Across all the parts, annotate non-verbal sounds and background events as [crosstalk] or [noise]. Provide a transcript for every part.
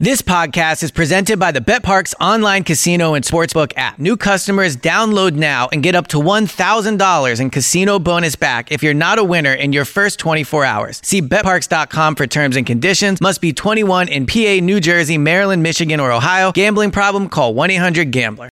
This podcast is presented by the BetParx online casino and sportsbook app. New customers download now and get up to $1,000 in casino bonus back if you're not a winner in your first 24 hours. See betparx.com for terms and conditions. Must be 21 in PA, New Jersey, Maryland, Michigan, or Ohio. Gambling problem? Call 1-800-GAMBLER.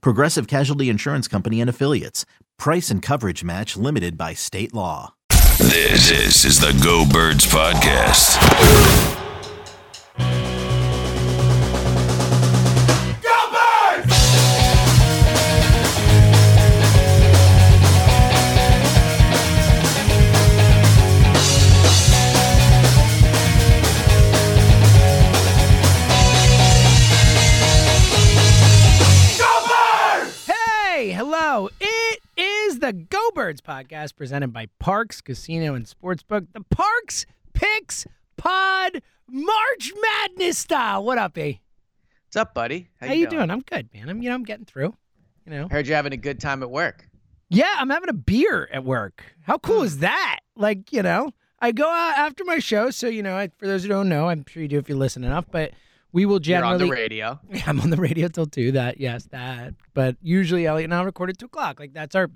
Progressive Casualty Insurance Company and Affiliates. Price and coverage match limited by state law. This, is the Go Birds Podcast. The Go Birds podcast presented by Parx Casino and Sportsbook. The Parx Picks Pod March Madness style. What up, A? What's up, buddy? How, you doing? I'm good, man. I'm you know I'm getting through. You know. Heard you're having a good time at work. Yeah, I'm having a beer at work. How cool Hmm. is that? Like, you know, I go out after my show, so you know, I, for those who don't know, I'm sure you do if you listen enough, but we will You're on generally the radio. [laughs] Yeah, I'm on the radio till two. That yes, that. But usually Elliot and I record at two o'clock. Like that's our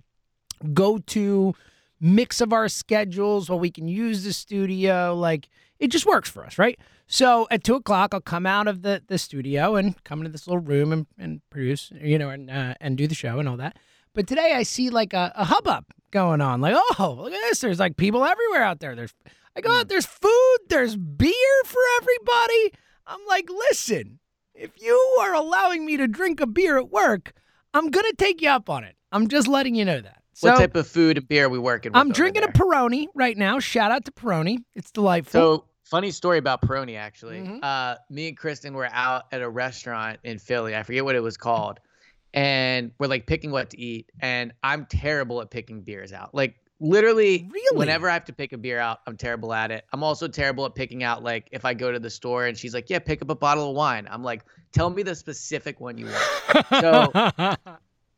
go-to mix of our schedules. While we can use the studio, like it just works for us, right? So at two o'clock, I'll come out of the the studio and come into this little room and, and produce, you know, and uh, and do the show and all that. But today I see like a, a hubbub going on. Like, oh, look at this. There's like people everywhere out there. There's I go out, there's food, there's beer for everybody. I'm like, listen, if you are allowing me to drink a beer at work, I'm gonna take you up on it. I'm just letting you know that. So what type of food and beer are we working with? I'm drinking a? Peroni right now. Shout out to Peroni. It's delightful. So funny story about Peroni actually. Mhm. Uh, me and Kristen were out at a restaurant in Philly. I forget what it was called, and we're like picking what to eat. And I'm terrible at picking beers out. Like literally, Really? whenever I have to pick a beer out, I'm terrible at it. I'm also terrible at picking out like if I go to the store and she's like, "Yeah, pick up a bottle of wine." I'm like, "Tell me the specific one you want." so- [laughs]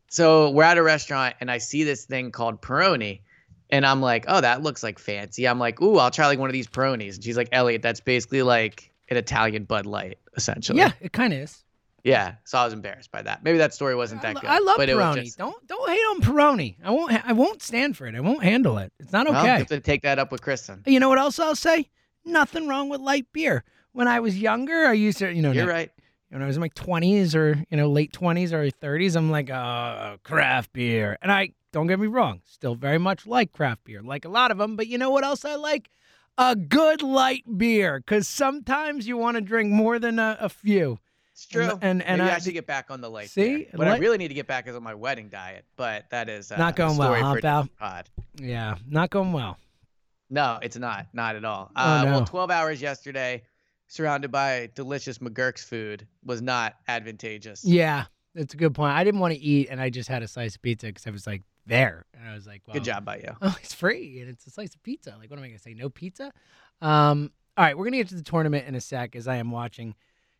So we're at a restaurant and I see this thing called Peroni. And I'm like, oh, that looks like fancy. I'm like, ooh, I'll try like one of these Peronis. And she's like, Elliot, that's basically like an Italian Bud Light, essentially. yeah, it kind of is. Yeah. So I was embarrassed by that. Maybe that story wasn't that lo- good. I love but it was Peroni. just- Don't don't hate on Peroni. I won't. ha- I won't stand for it. I won't handle it. It's not well, you okay. have to take that up with Kristen. you know what else I'll say? Nothing wrong with light beer. When I was younger, I used to, you know, You're right. When I was in my 20s or, you know, late 20s or 30s, I'm like, uh, craft beer. And I, don't get me wrong, still very much like craft beer, like a lot of them. But you know what else I like? A good light beer. Because sometimes you want to drink more than a, a few. It's true. And- and- and Maybe I- I, should get back on the light. See? beer. What I really need to get back is on my wedding diet. But that is uh, Not a going well, huh, pal? pod. Yeah, not going well. No, it's not. Not at all. Oh, Uh, no. Well, 12 hours yesterday, surrounded by delicious McGurk's food, was not advantageous. Yeah, that's a good point. I didn't want to eat, and I just had a slice of pizza because I was like there, and I was like, well, Good job by you. Oh, [laughs] it's free and it's a slice of pizza. Like, what am I gonna say? No pizza? Um, all right, we're gonna get to the tournament in a sec as I am watching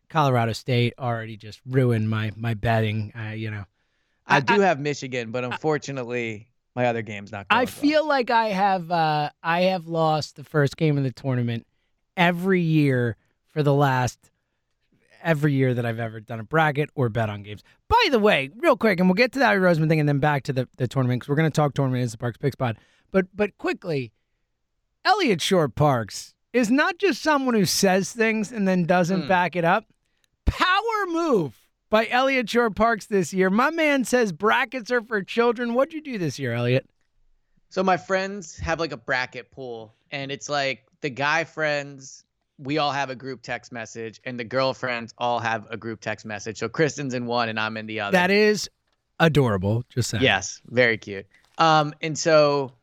Colorado State already just ruin my my betting. Uh, you know, I do have Michigan, but unfortunately, my other game's not. I Going well. feel like I have uh, I have lost the first game of the tournament every year for the last every year that I've ever done a bracket or bet on games. By the way, real quick, and we'll get to that Roseman thing and then back to the, the tournament because we're going to talk tournament as the Parx Picks Pod. But but quickly, Elliot Shorr-Parks is not just someone who says things and then doesn't Hmm. back it up. Power move by Eliot Shorr-Parks this year. My man says brackets are for children. What'd you do this year, Eliot? So my friends have like a bracket pool, and it's like the guy friends, we all have a group text message, and the girlfriends all have a group text message. So Kristen's in one, and I'm in the other. That is adorable. Just saying. Yes, very cute. Um, and so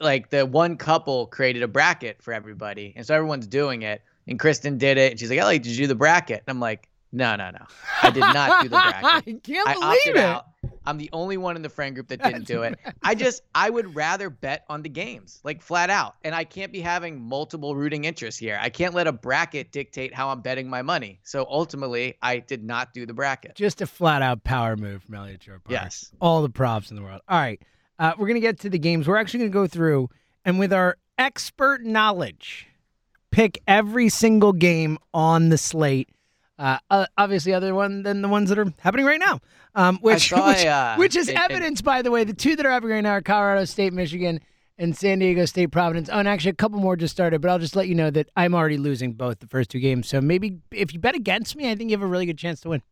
like the one couple created a bracket for everybody, and so everyone's doing it. And Kristen did it, and she's like, "Ellie, did you do the bracket?" And I'm like, "No, no, no, I did not do the [laughs] bracket. I can't I believe it. out. I'm the only one in the friend group that didn't do it. [laughs] I just I would rather bet on the games, like flat out. And I can't be having multiple rooting interests here. I can't let a bracket dictate how I'm betting my money. So ultimately, I did not do the bracket. Just a flat out power move from Elliot Shorr-Parks. Yes. All the props in the world. All right. Uh, we're going to get to the games. We're actually going to go through and with our expert knowledge, pick every single game on the slate. Uh, obviously, other one than the ones that are happening right now, um, which saw [laughs] which, uh, which is in- evidence, by the way. The two that are happening right now are Colorado State, Michigan, and San Diego State, Providence. Oh, and actually, a couple more just started, but I'll just let you know that I'm already losing both the first two games. So maybe if you bet against me, I think you have a really good chance to win.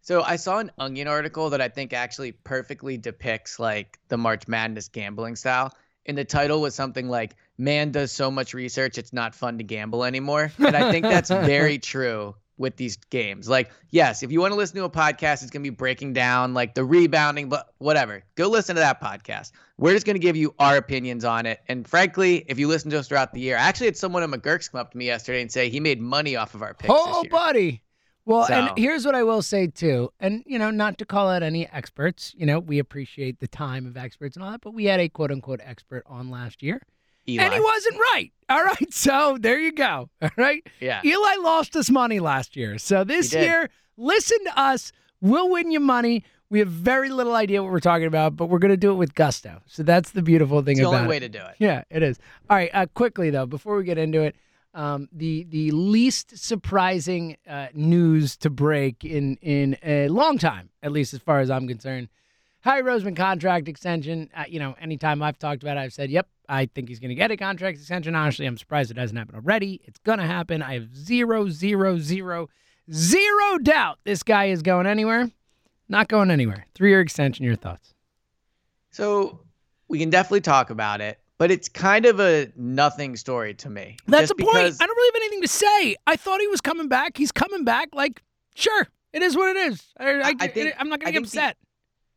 So I saw an Onion article that I think actually perfectly depicts like the March Madness gambling style. And the title was something like "Man does so much research, it's not fun to gamble anymore." And I think that's [laughs] very true with these games. Like, yes, if you want to listen to a podcast, it's gonna be breaking down like the rebounding, but whatever. Go listen to that podcast. We're just gonna give you our opinions on it. And frankly, if you listen to us throughout the year, I actually had someone at McGurk's come up to me yesterday and say he made money off of our picks Oh, buddy. Well, So- and here's what I will say too, and you know, not to call out any experts. You know, we appreciate the time of experts and all that, but we had a quote unquote expert on last year, Eli. and he wasn't right. All right, so there you go. [laughs] All right, yeah. Eli lost us money last year, so this year, listen to us. We'll win you money. We have very little idea what we're talking about, but we're going to do it with gusto. So that's the beautiful thing It's the about only it. way to do it. Yeah, it is. All right, uh, quickly though, before we get into it, um, the the least surprising uh, news to break in in a long time, at least as far as I'm concerned. Howie Roseman contract extension. Uh, you know, anytime I've talked about it, I've said, "Yep, I think he's going to get a contract extension." Honestly, I'm surprised it hasn't happened already. It's going to happen. I have zero, zero, zero, zero doubt this guy is going anywhere. Not going anywhere. Three year extension. Your thoughts? So we can definitely talk about it, but it's kind of a nothing story to me. That's Just the point. I don't really have anything to say. I thought he was coming back. He's coming back. Like, sure, it is what it is. I, I, I think- I'm not going to get think the- upset.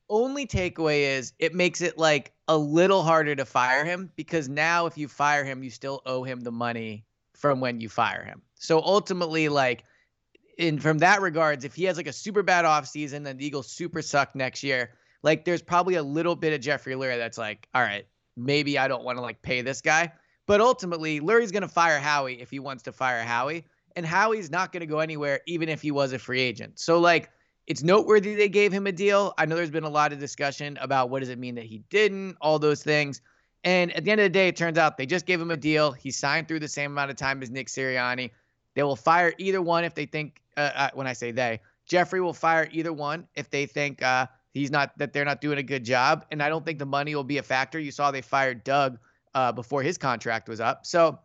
Only takeaway is it makes it like a little harder to fire him because now if you fire him, you still owe him the money from when you fire him. So ultimately, like in from that regards, if he has like a super bad offseason and the Eagles super suck next year, like there's probably a little bit of Jeffrey Lurie that's like, all right, maybe I don't want to like pay this guy. But ultimately, Lurie's gonna fire Howie if he wants to fire Howie. And Howie's not gonna go anywhere, even if he was a free agent. So like it's noteworthy they gave him a deal. I know there's been a lot of discussion about what does it mean that he didn't, all those things. And at the end of the day, it turns out they just gave him a deal. He signed through the same amount of time as Nick Sirianni. They will fire either one if they think. Uh, uh, when I say they, Jeffrey will fire either one if they think uh, he's not that they're not doing a good job. And I don't think the money will be a factor. You saw they fired Doug uh, before his contract was up. So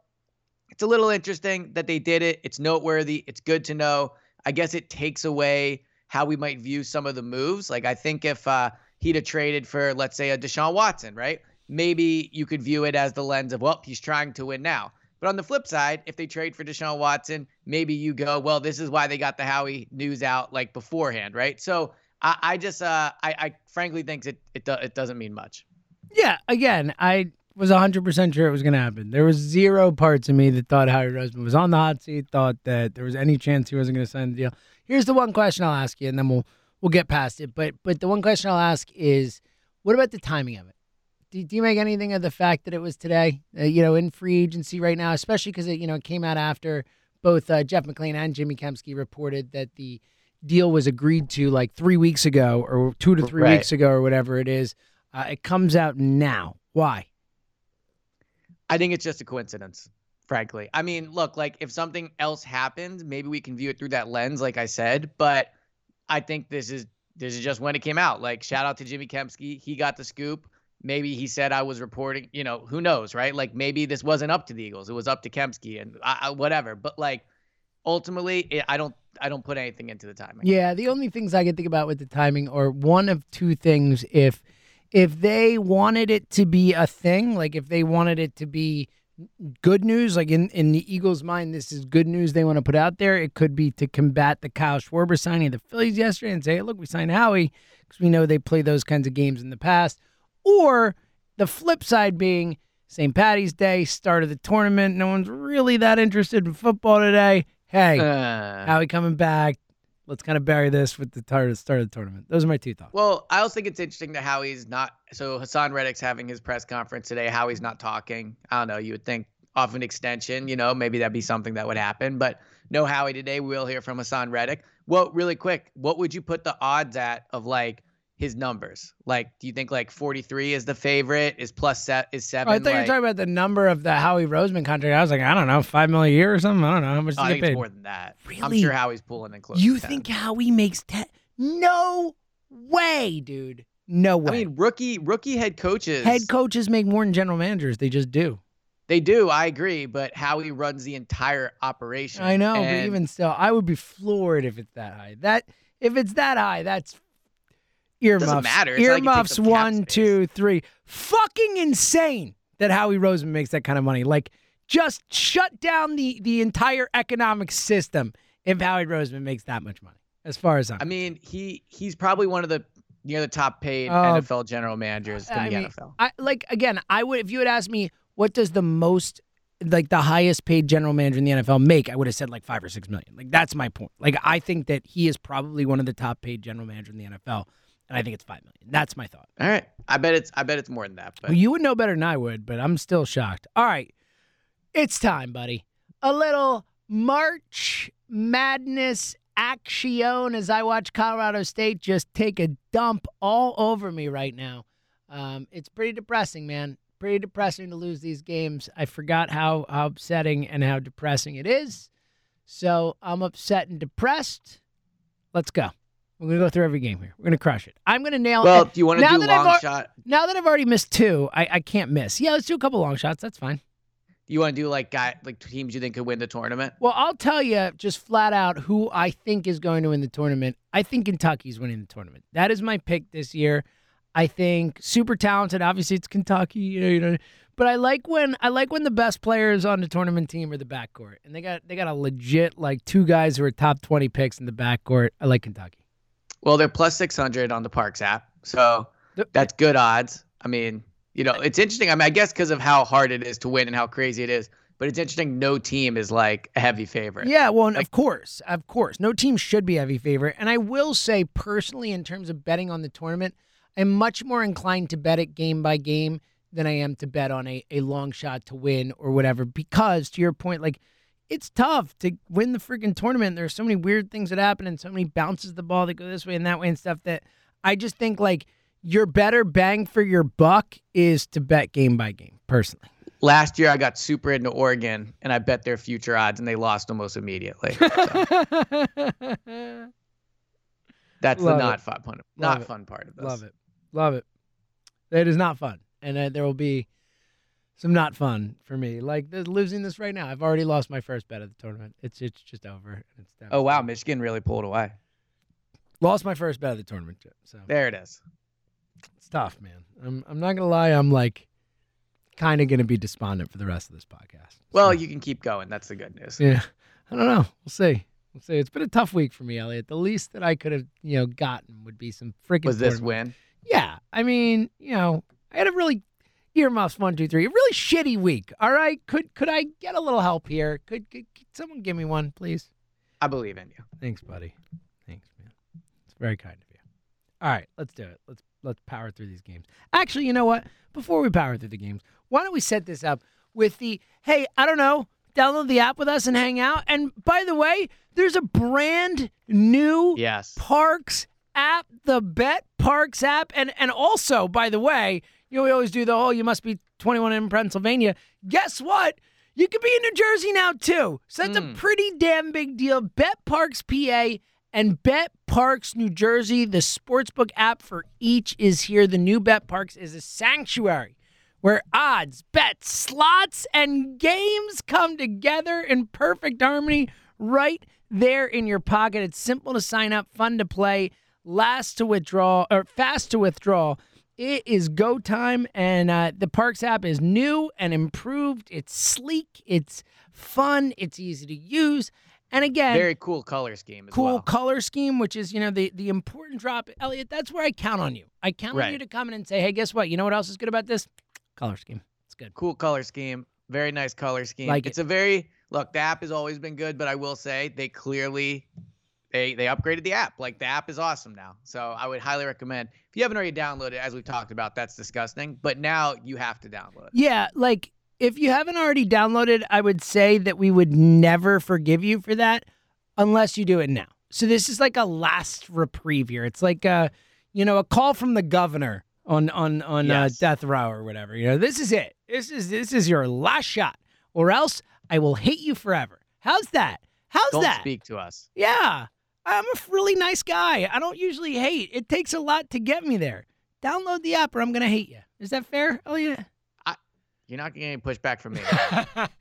it's a little interesting that they did it. It's noteworthy. It's good to know. I guess it takes away how we might view some of the moves. Like I think if uh, he'd have traded for, let's say, a Deshaun Watson, right? Maybe you could view it as the lens of, well, he's trying to win now. But on the flip side, if they trade for Deshaun Watson, maybe you go, well, this is why they got the Howie news out like beforehand, right? So I, I just, uh, I, I frankly think it it, do, it doesn't mean much. Yeah, again, I was 100% sure it was going to happen. There was zero parts of me that thought Howie Roseman was on the hot seat, thought that there was any chance he wasn't going to sign the deal. Here's the one question I'll ask you, and then we'll we'll get past it. But but the one question I'll ask is, what about the timing of it? Do, do you make anything of the fact that it was today? Uh, you know, in free agency right now, especially because it you know it came out after both uh, Jeff McLane and Jimmy Kempski reported that the deal was agreed to like three weeks ago or two to three Right. weeks ago or whatever it is. Uh, it comes out now. Why? I think it's just a coincidence, frankly. I mean, look, like if something else happened, maybe we can view it through that lens, like I said. But I think this is this is just when it came out. Like, shout out to Jimmy Kempski, he got the scoop. Maybe he said I was reporting. You know, who knows, right? Like maybe this wasn't up to the Eagles; it was up to Kempski and I, I, whatever. But like, ultimately, it, I don't I don't put anything into the timing. Yeah, the only things I can think about with the timing are one of two things. If if they wanted it to be a thing, like if they wanted it to be good news, like in, in the Eagles' mind, this is good news they want to put out there. It could be to combat the Kyle Schwarber signing of the Phillies yesterday and say, hey, look, we signed Howie because we know they play those kinds of games in the past. Or the flip side being St. Patty's Day, start of the tournament. No one's really that interested in football today. Hey, Uh, Howie coming back. Let's kind of bury this with the tar- start of the tournament. Those are my two thoughts. well, I also think it's interesting that Howie's not. So Haason Reddick's having his press conference today. Howie's not talking. I don't know. You would think off an extension, you know, maybe that'd be something that would happen. But no Howie today. We'll hear from Haason Reddick. Well, really quick, what would you put the odds at of like his numbers? Like, do you think like 43 is the favorite? Is plus set is Oh, seven? I thought you were talking about the number of the Howie Roseman contract. I was like, I don't know, five million a year or something. I don't know how much Oh, I think get it's paid. more than that. Really? I'm sure Howie's pulling in close. You to 10. think Howie makes ten? No way, dude. No way. I mean, rookie rookie head coaches. head coaches make more than general managers. They just do. They do. I agree. But Howie runs the entire operation. I know, but even still, I would be floored if it's that high. That if it's that high, that's earmuffs. matter. It's not like he earmuffs takes up one, two, three. Fucking insane that Howie Roseman makes that kind of money. Like, just shut down the the entire economic system if Howie Roseman makes that much money. As far as I'm, I mean, he he's probably one of the near the top paid Oh. NFL general managers in I the mean, NFL. I like again. I would if you had asked me what does the most like the highest paid general manager in the NFL make, I would have said like five or six million. Like that's my point. Like I think that he is probably one of the top paid general managers in the NFL, and I think it's five million. That's my thought. All right. I bet it's I bet it's more than that. But Well, you would know better than I would, but I'm still shocked. All right, it's time, buddy. A little March Madness action as I watch Colorado State just take a dump all over me right now. Um, it's pretty depressing, man. Pretty depressing to lose these games. I forgot how, how upsetting and how depressing it is. So I'm upset and depressed. Let's go. We're gonna go through every game here. We're gonna crush it. I'm gonna nail. well, it. do you want to do I've long shot? Now that I've already missed two, I, I can't miss. Yeah, let's do a couple long shots. That's fine. You want to do like guy like teams you think could win the tournament? Well, I'll tell you just flat out who I think is going to win the tournament. I think Kentucky's winning the tournament. That is my pick this year. I think super talented. Obviously, it's Kentucky. You know, you know. But I like when I like when the best players on the tournament team are the backcourt, and they got they got a legit like two guys who are top twenty picks in the backcourt. I like Kentucky. Well, they're plus six hundred on the Parx app, so that's good odds. I mean, you know, it's interesting. I mean, I guess because of how hard it is to win and how crazy it is, but it's interesting. No team is like a heavy favorite. Yeah, well, Like- of course, of course, no team should be a heavy favorite. And I will say personally, in terms of betting on the tournament, I'm much more inclined to bet it game by game than I am to bet on a, a long shot to win or whatever. Because to your point, like it's tough to win the freaking tournament. There are so many weird things that happen and so many bounces the ball that go this way and that way and stuff that I just think like your better bang for your buck is to bet game by game, personally. Last year, I got super into Oregon, and I bet their future odds, and they lost almost immediately. So [laughs] that's Love the it. not fun. Love Not it. fun part of this. Love it. Love it. It is not fun. And uh, there will be some not fun for me. Like the, losing this right now. I've already lost my first bet of the tournament. It's it's just over. And it's done. Oh wow. Michigan really pulled away. Lost my first bet of the tournament. So There it is. it's tough, man. I'm I'm not gonna lie, I'm like kind of gonna be despondent for the rest of this podcast. Well, So, you can keep going. That's the good news. Yeah. I don't know. We'll see. We'll see. It's been a tough week for me, Elliot. The least that I could have, you know, gotten would be some freaking Was this tournament win? Yeah, I mean, you know, I had a really earmuffs one, two, three, a really shitty week. All right, could could I get a little help here? Could, could, could someone give me one, please? I believe in you. Thanks, buddy. Thanks, man. It's very kind of you. All right, let's do it. Let's let's power through these games. Actually, you know what? Before we power through the games, why don't we set this up with the hey, I don't know, download the app with us and hang out. And by the way, there's a brand new Yes. Parx app, the Bet Parx app, and and also, by the way, you know we always do the oh you must be 21 in Pennsylvania. Guess what? You could be in New Jersey now too. So that's a Mm. pretty damn big deal. Bet Parx PA and Bet Parx New Jersey, the sportsbook app for each is here. The new Bet Parx is a sanctuary where odds, bets, slots, and games come together in perfect harmony right there in your pocket. It's simple to sign up, fun to play, last to withdraw, or fast to withdraw. It is go time, and uh, the Parx app is new and improved. It's sleek, it's fun, it's easy to use. And again, Very cool color scheme as cool well. color scheme, which is, you know, the the important drop. Elliot, that's where I count on you. I count on you to come in and say, hey, guess what? You know what else is good about this? Color scheme. It's good. cool color scheme. Very nice color scheme. Like it's a very look. The app has always been good, but I will say they clearly they they upgraded the app. Like the app is awesome now. So I would highly recommend. If you haven't already downloaded, as we've talked about, that's disgusting. But now you have to download. it. Yeah, like if you haven't already downloaded, I would say that we would never forgive you for that unless you do it now. So this is like a last reprieve here. It's like a, you know, a call from the governor on on on uh, death row or whatever. You know, this is it. This is this is your last shot, or else I will hate you forever. How's that? How's Don't that? speak to us. Yeah, I'm a really nice guy. I don't usually hate. It takes a lot to get me there. Download the app, or I'm gonna hate you. Is that fair, Elliot? You're not getting any pushback from me. [laughs]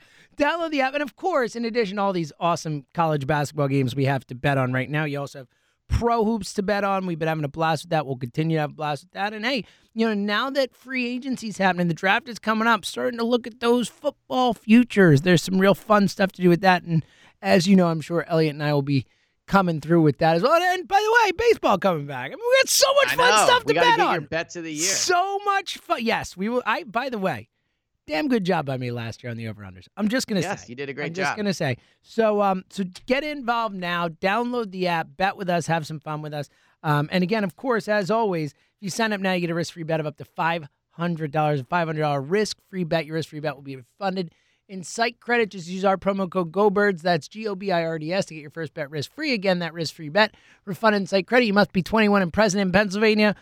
[laughs] Download the app. And of course, in addition to all these awesome college basketball games we have to bet on right now, you also have pro hoops to bet on. We've been having a blast with that. We'll continue to have a blast with that. And hey, you know, now that free agency's happening, the draft is coming up, starting to look at those football futures. There's some real fun stuff to do with that. And as you know, I'm sure Elliot and I will be coming through with that as well. And by the way, baseball coming back. I mean, we got so much I fun know. stuff we to bet get on. your bets of the year. So much fun. Yes, we will. I. By the way, damn good job by me last year on the over unders. I'm just gonna yes, say. you did a great I'm job. just gonna say. So um, so get involved now. Download the app. Bet with us. Have some fun with us. Um, and again, of course, as always, if you sign up now, you get a risk-free bet of up to five hundred dollars. A five hundred dollar risk-free bet. Your risk-free bet will be refunded in site credit. Just use our promo code GoBirds. That's G O B I R D S to get your first bet risk-free. Again, that risk-free bet refunded in site credit. You must be 21 and present in Pennsylvania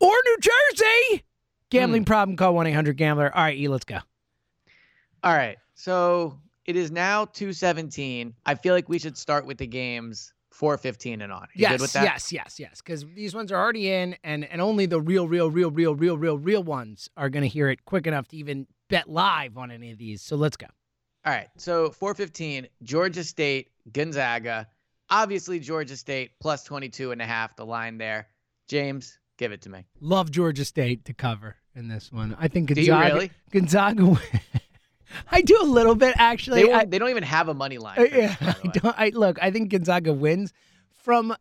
or New Jersey. Gambling hmm. problem? Call one eight hundred Gambler. All right, E, let's go. All right. So it is now 217. I feel like we should start with the games 415 and on. You yes, good with that? yes, yes, yes. Because these ones are already in, and and only the real, real, real, real, real, real, real ones are going to hear it quick enough to even bet live on any of these. So let's go. All right. So 415, Georgia State, Gonzaga. Obviously, Georgia State plus 22 and a half, the line there. James, give it to me. Love Georgia State to cover in this one. I think Gonzaga. Do you really? Gonzaga. [laughs] I do a little bit actually. They, I- they don't even have a money line. Uh, for this, yeah, I don't. I look. I think Gonzaga wins from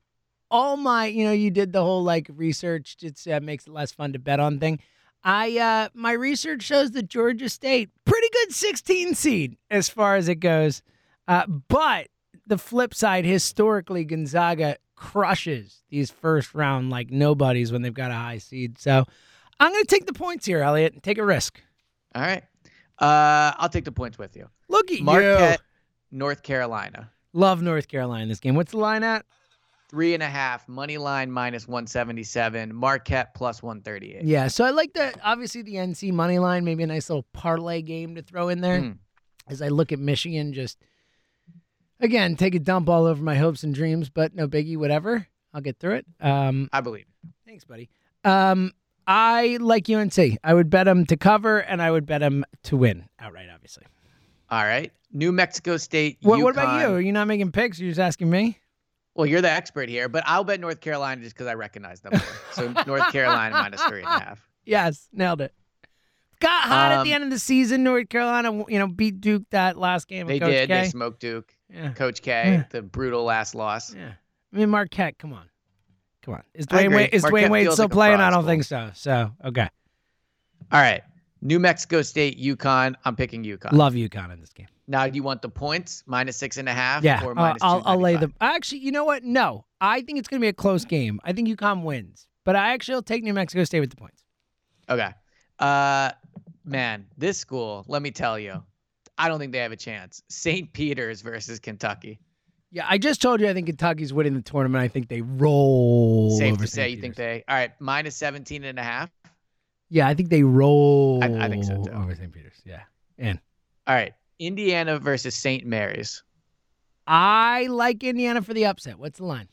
all my. You know, you did the whole like research. It uh, makes it less fun to bet on thing. I uh my research shows that Georgia State pretty good 16 seed as far as it goes, uh, but the flip side historically Gonzaga crushes these first round like nobodies when they've got a high seed. So I'm going to take the points here, Elliot, and take a risk. All right. Uh, I'll take the points with you. Look at you. North Carolina. Love North Carolina in this game. What's the line at? Three and a half, money line minus 177, Marquette plus 138. Yeah, so I like that obviously the NC money line, maybe a nice little parlay game to throw in there. Mm. As I look at Michigan, just again take a dump all over my hopes and dreams, but no biggie, whatever. I'll get through it. Um, I believe. thanks, buddy. Um, I like UNC. I would bet them to cover, and I would bet them to win outright. Obviously. All right. New Mexico State. What, what about you? Are you not making picks? You're just asking me. Well, you're the expert here, but I'll bet North Carolina just because I recognize them. more. so North Carolina minus three and a [laughs] half. Yes, nailed it. Got hot at the Um, end of the season. North Carolina, you know, beat Duke that last game. They Coach did. K. They smoked Duke. yeah. Coach K, Yeah. the brutal last loss. Yeah. I mean, Marquette, come on. Come on. Is Dwyane. Wade, is Marquette Dwyane Wade still like playing? I don't think so. So, okay. All right. New Mexico State, UConn. I'm picking UConn. Love UConn in this game. Now, do you want the points minus six and a half? Yeah. Or uh, minus I'll, I'll lay 295? the. Actually, you know what? No. I think it's going to be a close game. I think UConn wins. But I actually will take New Mexico State with the points. Okay. Uh, man, this school. Let me tell you, I don't think they have a chance. St. Peter's versus Kentucky. Yeah, I just told you I think Kentucky's winning the tournament. I think they roll Safe over to say, St. you think they? All right, minus 17 and a half. Yeah, I think they roll I- I think so, too. over St. Peter's. Yeah. And All right, Indiana versus St. Mary's. I like Indiana for the upset. What's the line?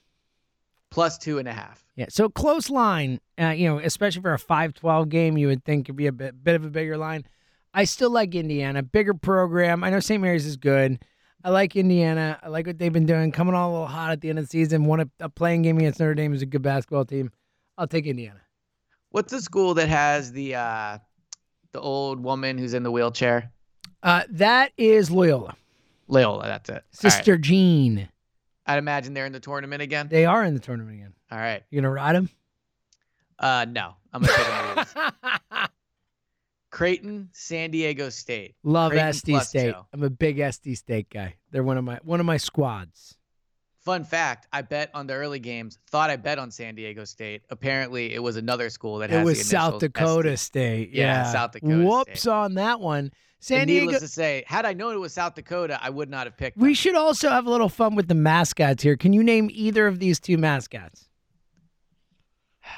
Plus two and a half. Yeah, so close line, uh, you know, especially for a 5-12 game, you would think it'd be a bit, bit of a bigger line. I still like Indiana, bigger program. I know St. Mary's is good. I like Indiana. I like what they've been doing. Coming on a little hot at the end of the season. Won a, a playing game against Notre Dame is a good basketball team. I'll take Indiana. What's the school that has the uh the old woman who's in the wheelchair? Uh, that is Loyola. Loyola, that's it. All right. Sister Jean. I'd imagine they're in the tournament again. They are in the tournament again. All right. You gonna ride them? Uh no. I'm gonna take them. [laughs] Creighton, San Diego State. Love Creighton SD State. two. I'm a big SD State guy. They're one of my one of my squads. Fun fact, I bet on the early games, thought I bet on San Diego State. Apparently it was another school that It has was South Dakota SD. State. Yeah, Yeah, South Dakota Whoops State. on that one. San And Diego. needless to say, had I known it was South Dakota, I would not have picked We them. should also have a little fun with the mascots here. Can you name either of these two mascots? [sighs]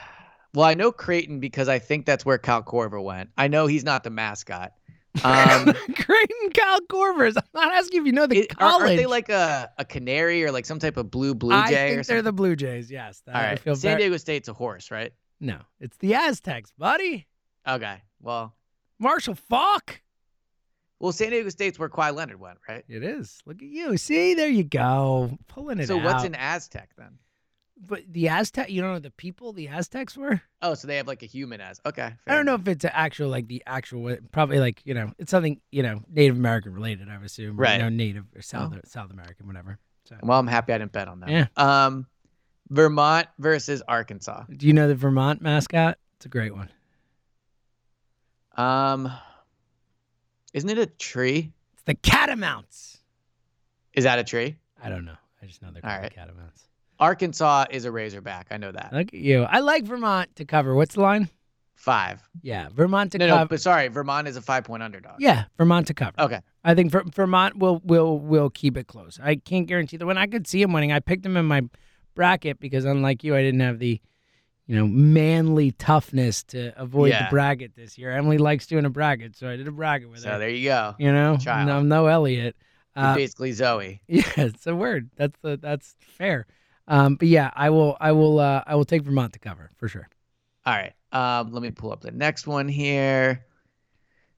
Well, I know Creighton because I think that's where Kyle Korver went. I know he's not the mascot. [laughs] Um, Creighton Kyle Korvers. I'm not asking if you know the it- are, college. aren't they like a, a canary or like some type of blue blue I jay think or they're something? the Blue Jays. Yes. All right. feel San very- Diego State's a horse, right? No, it's the Aztecs, buddy. Okay. Well, Marshall Faulk. Well, San Diego State's where Kawhi Leonard went, right? It is. Look at you. See, there you go. Pulling it So what's an Aztec then? But the Aztec, you don't know the people the Aztecs were? Oh, so they have like a human as. Okay. I don't know if it's an actual, like the actual, probably like, you know, it's something, you know, Native American related, I would assume. Right. You know, Native or South, South American, whatever. So, Well, I'm happy I didn't bet on that. Yeah. Um, Vermont versus Arkansas. do you know the Vermont mascot? It's a great one. Um, isn't it a tree? It's the Catamounts. Is that a tree? I don't know. I just know they're called right. the Catamounts. Arkansas is a Razorback. I know that. Look at you. I like Vermont to cover. What's the line? Five. Yeah, Vermont to No, no, cover. but sorry, Vermont is a five point underdog. yeah, Vermont to cover. Okay. I think Vermont will will will keep it close. I can't guarantee the win. I could see him winning. I picked him in my bracket because unlike you, I didn't have the you know manly toughness to avoid Yeah. the bracket this year. Emily likes doing a bracket, so I did a bracket with So her. So there you go. You know, Child. no, no Elliot. Uh, basically Zoe. [laughs] yeah, it's a word. That's the that's fair. Um, but yeah, I will I will uh, I will take Vermont to cover for sure. All right. Um, let me pull up the next one here.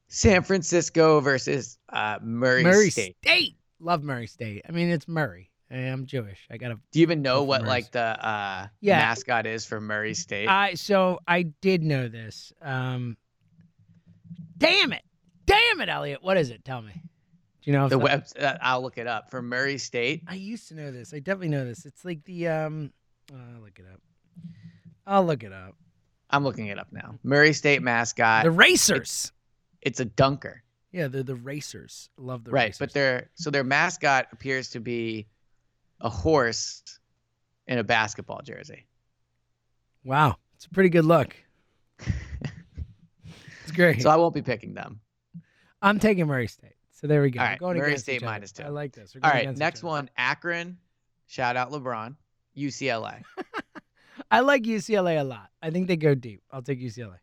San Francisco versus uh, Murray, Murray State. State. Love Murray State. I mean, it's Murray. I'm Jewish. I gotta. Do you even know what Murray like the uh, Yeah. mascot is for Murray State? I so I did know this. Um, damn it, damn it, Elliot. What is it? Tell me. Do you know the web. Uh, I'll look it up for Murray State. I used to know this. I definitely know this. It's like the um. uh, I'll look it up. I'll look it up. I'm looking it up now. Murray State mascot. The Racers. it's a dunker, Yeah, they're the Racers. Love the right? Racers. But their so their mascot appears to be a horse in a basketball jersey. wow, it's a pretty good look. [laughs] it's great. So I won't be picking them. I'm taking Murray State. So there we go. All right, Murray State minus two. I like this. All right, next one, Akron. Shout out LeBron. UCLA. [laughs] I like UCLA a lot. I think they go deep. I'll take UCLA.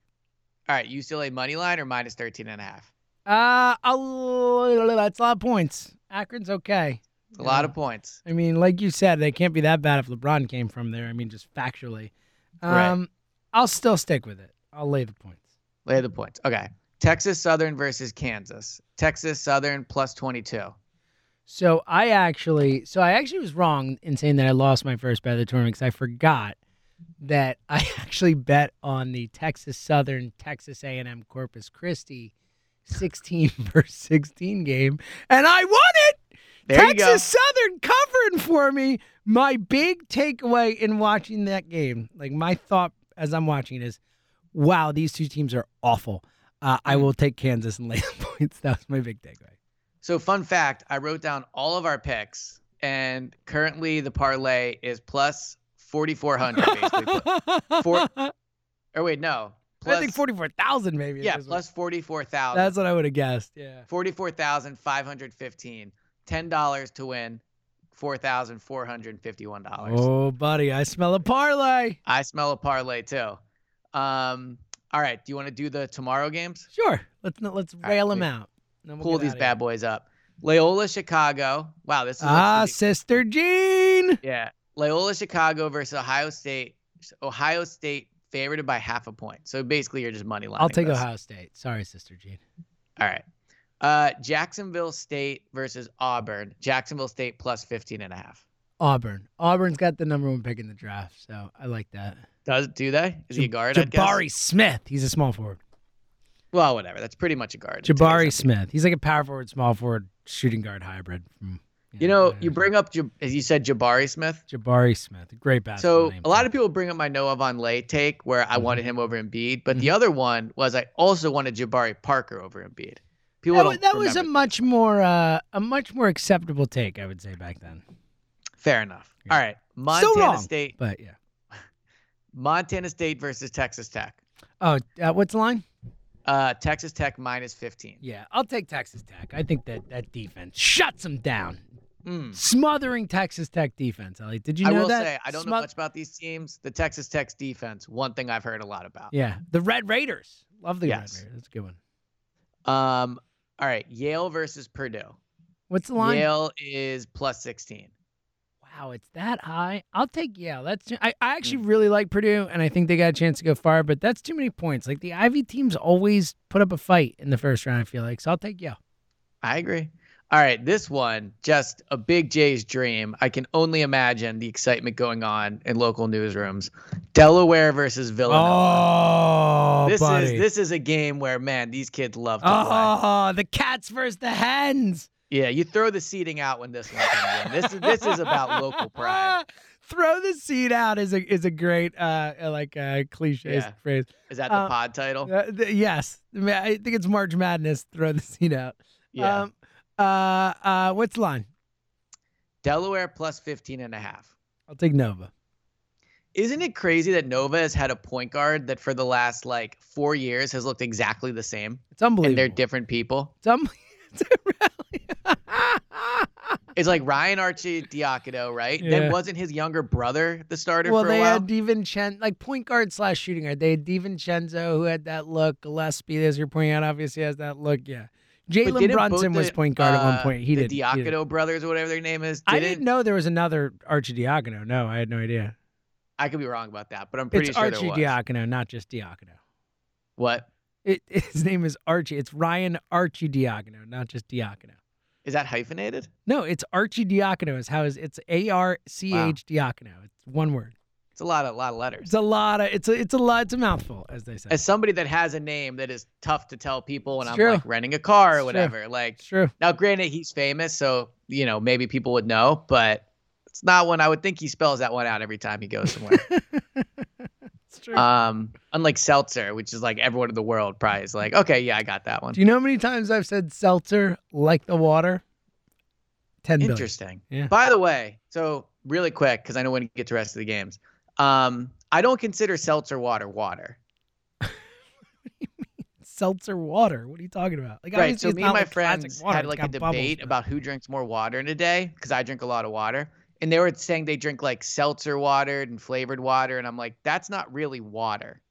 All right, UCLA money line or minus 13 and a half. Uh, I'll, that's a lot of points. Akron's okay. It's a lot of points. I mean, like you said, they can't be that bad if LeBron came from there. I mean, just factually. Right. Um, I'll still stick with it. I'll lay the points. Lay the points. Okay. Texas Southern versus Kansas. Texas Southern plus 22. So I actually, so I actually was wrong in saying that I lost my first bet of the tournament because I forgot that [laughs] I actually bet on the Texas Southern Texas A&M Corpus Christi 16 [laughs] versus 16 game, and I won it. There you Texas. Southern covering for me. My big takeaway in watching that game, like my thought as I'm watching it is, wow, these two teams are awful. Uh, I Mm. will take Kansas and lay [laughs] the points. That was my big takeaway. So, fun fact I wrote down all of our picks, and currently the parlay is plus 4,400, basically. [laughs] For- or wait, no. Plus, I think 44,000 maybe. Yeah, plus 44,000. That's what I would have guessed. Yeah. 44,515. $10 to win $4,451. Oh, buddy, I smell a parlay. I smell a parlay too. Um, all right. Do you want to do the tomorrow games? Sure. Let's let's right, rail them out. We'll Pull these bad here. boys up. Loyola Chicago. Wow, this is Ah, Sister Jean. yeah. Loyola Chicago versus Ohio State. Ohio State favored by half a point. So basically, you're just money lining. I'll take this. Ohio State. Sorry, Sister Jean. All right. Uh, Jacksonville State versus Auburn. Jacksonville State plus 15 and a half. Auburn. Auburn's got the number one pick in the draft, so I like that. Does do they? Is he a guard? Jabari Smith. He's a small forward. Well, whatever. That's pretty much a guard. Jabari Smith. He's like a power forward, small forward, shooting guard hybrid. From, You know, you bring up, as you said, Jabari Smith. Jabari Smith, great basketball So name. a lot of people bring up my Noah Vonleh take where I Mm-hmm. wanted him over Embiid, but the other one was I also wanted Jabari Parker over Embiid. People that, that was a much more uh, a much more acceptable take, I would say back then. fair enough. Yeah. All right, Montana wrong, State, but yeah. [laughs] Montana State versus Texas Tech. Oh, uh, what's the line? Uh, Texas Tech minus 15. Yeah, I'll take Texas Tech. I think that that defense shuts them down, Mm. smothering Texas Tech defense. Ellie, did you I know will that? say I don't know much about these teams. The Texas Tech's defense, one thing I've heard a lot about. Yeah, the Red Raiders. Love the Yes. Red Raiders. That's a good one. Um, all right, Yale versus Purdue. What's the line? Yale is plus 16. Wow, it's that high. I'll take Yale. That's I, I actually Hmm. really like Purdue, and I think they got a chance to go far. But that's too many points. Like the Ivy teams always put up a fight in the first round. I feel like so. I'll take Yale. I agree. All right, this one, just a big Jay's dream. I can only imagine the excitement going on in local newsrooms. Delaware versus Villanova. Oh, this buddy. is this is a game where man, these kids love to play. Oh, the cats versus the hens. Yeah, you throw the seating out when this one comes in. This is this is about local [laughs] pride. Throw the seed out is a is a great uh like uh, cliche Yeah. phrase. Is that the Uh, pod title? Uh, th- yes, I, think it's March Madness. Throw the seed out. Yeah. Um, uh, uh, what's the line? Delaware plus 15 and a half. I'll take Nova. Isn't it crazy that Nova has had a point guard that for the last like four years has looked exactly the same? It's unbelievable. And they're different people. It's unbelievable. [laughs] it's like Ryan Arcidiacono, right? Yeah. Then wasn't his younger brother the starter well, for a they had DiVincenzo, like point guard slash shooting guard. They had DiVincenzo who had that look. Gillespie, as you're pointing out, obviously has that look. Yeah. Jalen didn't Brunson was the, point guard at one uh, point. He the did. he did. Diacono brothers or whatever their name is. I didn't- didn't know there was another Arcidiacono. No, I had no idea. I could be wrong about that, but I'm pretty It's sure Archie there was. Diacono, not just Diacono. What It, [laughs] his name is Archie. It's Ryan Arcidiacono, not just Diacono. is that hyphenated? No, it's Arcidiacono. Is how is it's A R C H Diacono. It's one word. It's a lot of a lot of letters. It's a lot of. It's a. It's a lot. It's a mouthful, as they say. As somebody that has a name that is tough to tell people when It's I'm true. like renting a car or It's true. whatever, like It's true. now granted he's famous, so you know maybe people would know, but it's not one I would think he spells that one out every time he goes somewhere. [laughs] It's true. um, unlike Seltzer, which is like everyone in the world probably is like, okay, yeah, I got that one. Do you know how many times I've said seltzer like the water? Ten. Interesting. Yeah. By the way, so really quick, because I know when to get to the rest of the games. Um, I don't consider seltzer water water. [laughs] Seltzer water. What are you talking about? Like, Right. So me and my like friends had like a debate about who drinks more water in a day because I drink a lot of water. And they were saying they drink like seltzer water and flavored water. And I'm like, that's not really water.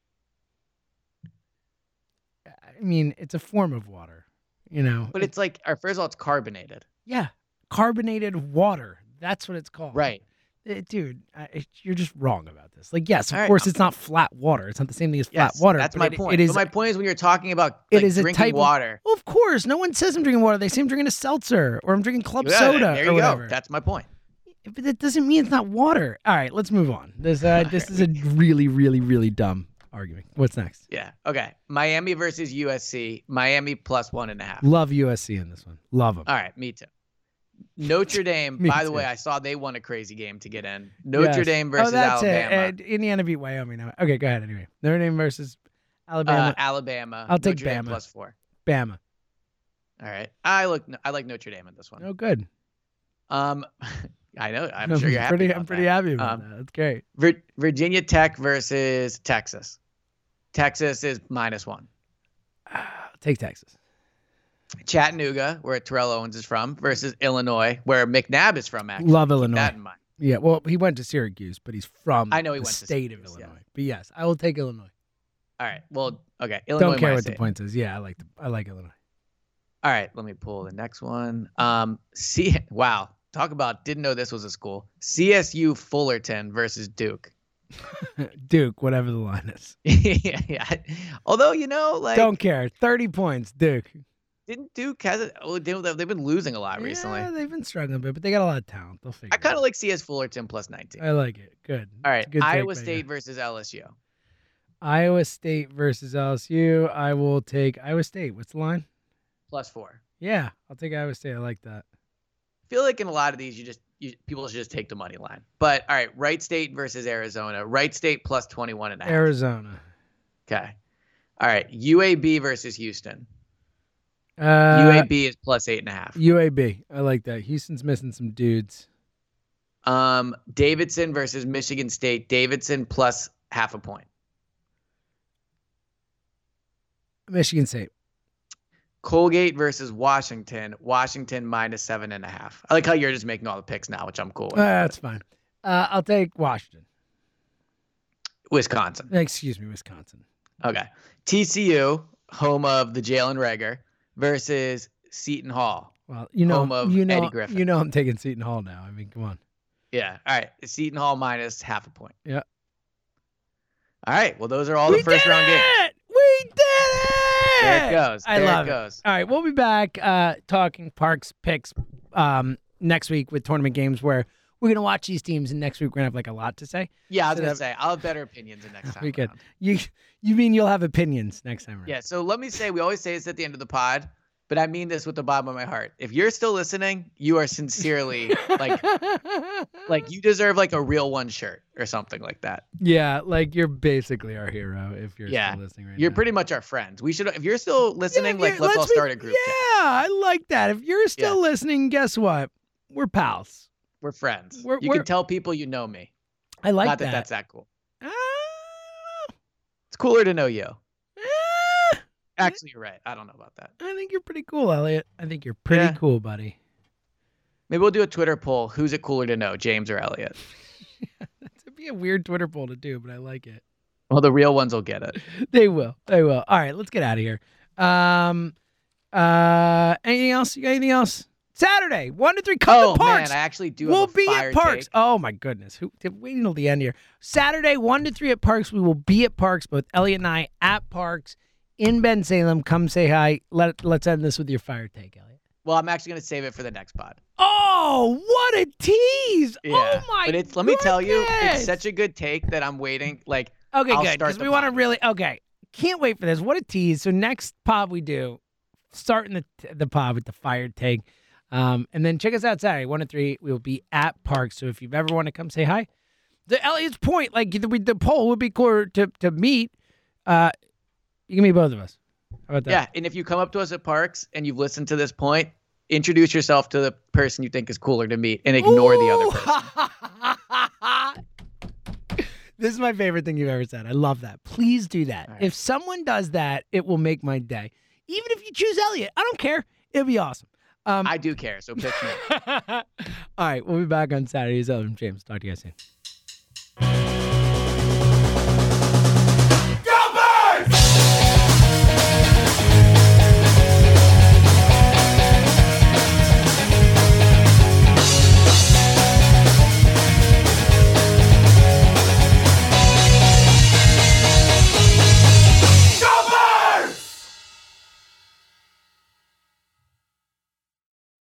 I mean, it's a form of water. You know. But it's like, first of all, it's carbonated. yeah, carbonated water. That's what it's called. Right. Eh, dude, I, you're just wrong about this. Like, yes, of right, course, it's not flat water. It's not the same thing as flat water. That's my it- point. It is. but my point is when you're talking about it like, is a drinking type of- water. well, of course, no one says I'm drinking water. They say I'm drinking a seltzer or I'm drinking club Yeah, soda there you or go. That's my point. But that doesn't mean it's not water. All right, let's move on. This uh, [laughs] this is a really, really, really dumb argument. What's next? Yeah. Okay. Miami versus USC. Miami plus one and a half. Love USC in this one. Love them. All right, me too. Notre Dame, [laughs] Me by the way, I saw they won a crazy game to get in. Notre Yes. Dame versus oh, that's Alabama. It. Uh, Indiana beat Wyoming. Now. Okay, go ahead. Anyway, Notre Dame versus Uh, Alabama. Alabama. I'll take Notre Dame Bama. plus four. Bama. All right. I look. I like Notre Dame in this one. Oh, good. Um, [laughs] I know. [laughs] I'm sure you're happy. pretty. about I'm pretty that. happy about Um, that. That's great. Vir- Virginia Tech versus Texas. Texas is minus one. [sighs] Take Texas. Chattanooga, where Terrell Owens is from, versus Illinois, where McNabb is from. Actually, Love Keep Illinois. that in mind. Yeah. Well, he went to Syracuse, but he's from. I know he the went to state of Syracuse, yeah. Illinois. But yes, I will take Illinois. All right. Well, okay. Illinois Don't care what the point is. Yeah, I like the. I like Illinois. All right, let me pull the next one. Um, C. [laughs] Wow, talk about didn't know this was a school. CSU Fullerton versus Duke. [laughs] Duke, whatever the line is. [laughs] yeah, yeah. Although you know, like, Don't care. Thirty points, Duke. Didn't Duke has it? Oh, they, they've been losing a lot recently. Yeah, they've been struggling a bit, but they got a lot of talent. They'll figure. I kind of like CS Fullerton plus 19. I like it. Good. All right, good Iowa. State versus LSU. Iowa State versus LSU. I will take Iowa State. What's the line? Plus four. Yeah, I'll take Iowa State. I like that. I feel like in a lot of these, you just you, people should just take the money line. But all right, Wright State versus Arizona. Wright State plus 21 and a half. Arizona. Okay. All right, UAB versus Houston. Uh, UAB is plus eight and a half. UAB. I like that. Houston's missing some dudes. Um, Davidson versus Michigan State. Davidson plus half a point. Michigan State. Colgate versus Washington. Washington minus seven and a half. I like how you're just making all the picks now, which I'm cool Uh, with. that's fine. Uh, I'll take Washington. Wisconsin. Excuse me, Wisconsin. Okay. TCU, home of the Jalen Reagor, versus Seton Hall. Well, you know, Home of you know, Eddie Griffin. you know, I'm taking Seton Hall now. I mean, come on. Yeah. All right. Seton Hall minus half a point. Yeah. All right. Well, those are all the first round games. it! We did it! There it goes. I There love it it. goes. All right, we'll be back uh, talking Parx picks um, next week with tournament games where we're gonna watch these teams, and next week we're gonna have like a lot to say. Yeah, I was So gonna that- say I'll have better opinions the next [laughs] time. We could. You you mean you'll have opinions next time around? Yeah. So let me say, we always say this at the end of the pod, but I mean this with the bottom of my heart. If you're still listening, you are sincerely like, [laughs] like you deserve like a real one shirt or something like that. yeah, like you're basically our hero if you're Yeah. still listening right You're now. pretty much our friends. We should, if you're still listening, if like you're- let's, all be- start a group Yeah, chat. I like that. If you're still Yeah. listening, guess what? We're pals. We're friends. We're- you we're- can tell people you know me. I like Not that, that. that's that cool. Ah, It's cooler to know you. ah. Actually, you're right. I don't know about that. I think you're pretty cool, Elliot. I think you're pretty Yeah. cool, buddy. Maybe we'll do a Twitter poll. Who's it cooler to know, James or Elliot? [laughs] That'd be a weird Twitter poll to do, but I like it. Well, the real ones will get it. [laughs] They will. They will. All right, let's get out of here. Um, uh, anything else? You got anything else? Saturday, one to three. Come oh to Parx. man, I actually do. we'll have a be at Parx. take. Oh my goodness. Who wait until the end here. Saturday, one to three at Parx. We will be at Parx, both Elliot and I at Parx in Bensalem. Come say hi. Let let's end this with your fire take, Elliot. Well, I'm actually gonna save it for the next pod. Oh, what a tease! Yeah. Oh my But it's let me tell you, it's such a good take that I'm waiting. Like Okay, I'll good. Because we want to really okay. Can't wait for this. What a tease! So next pod we do, starting the the pod with the fire take, um, and then check us out Saturday one to three. We will be at Parx. So if you've ever want to come say hi, the Elliot's Point, like the, the poll would be cool to to meet. Uh, you can meet both of us. How about that? yeah, and if you come up to us at Parx and you've listened to this point, introduce yourself to the person you think is cooler to meet and ignore the other person. [laughs] this is my favorite thing you've ever said. I love that. Please do that. Right. If someone does that, it will make my day. Even if you choose Elliot, I don't care. It'll be awesome. Um, I do care, so pick me. [laughs] All right, we'll be back on Saturdays. I'm James. Talk to you guys soon.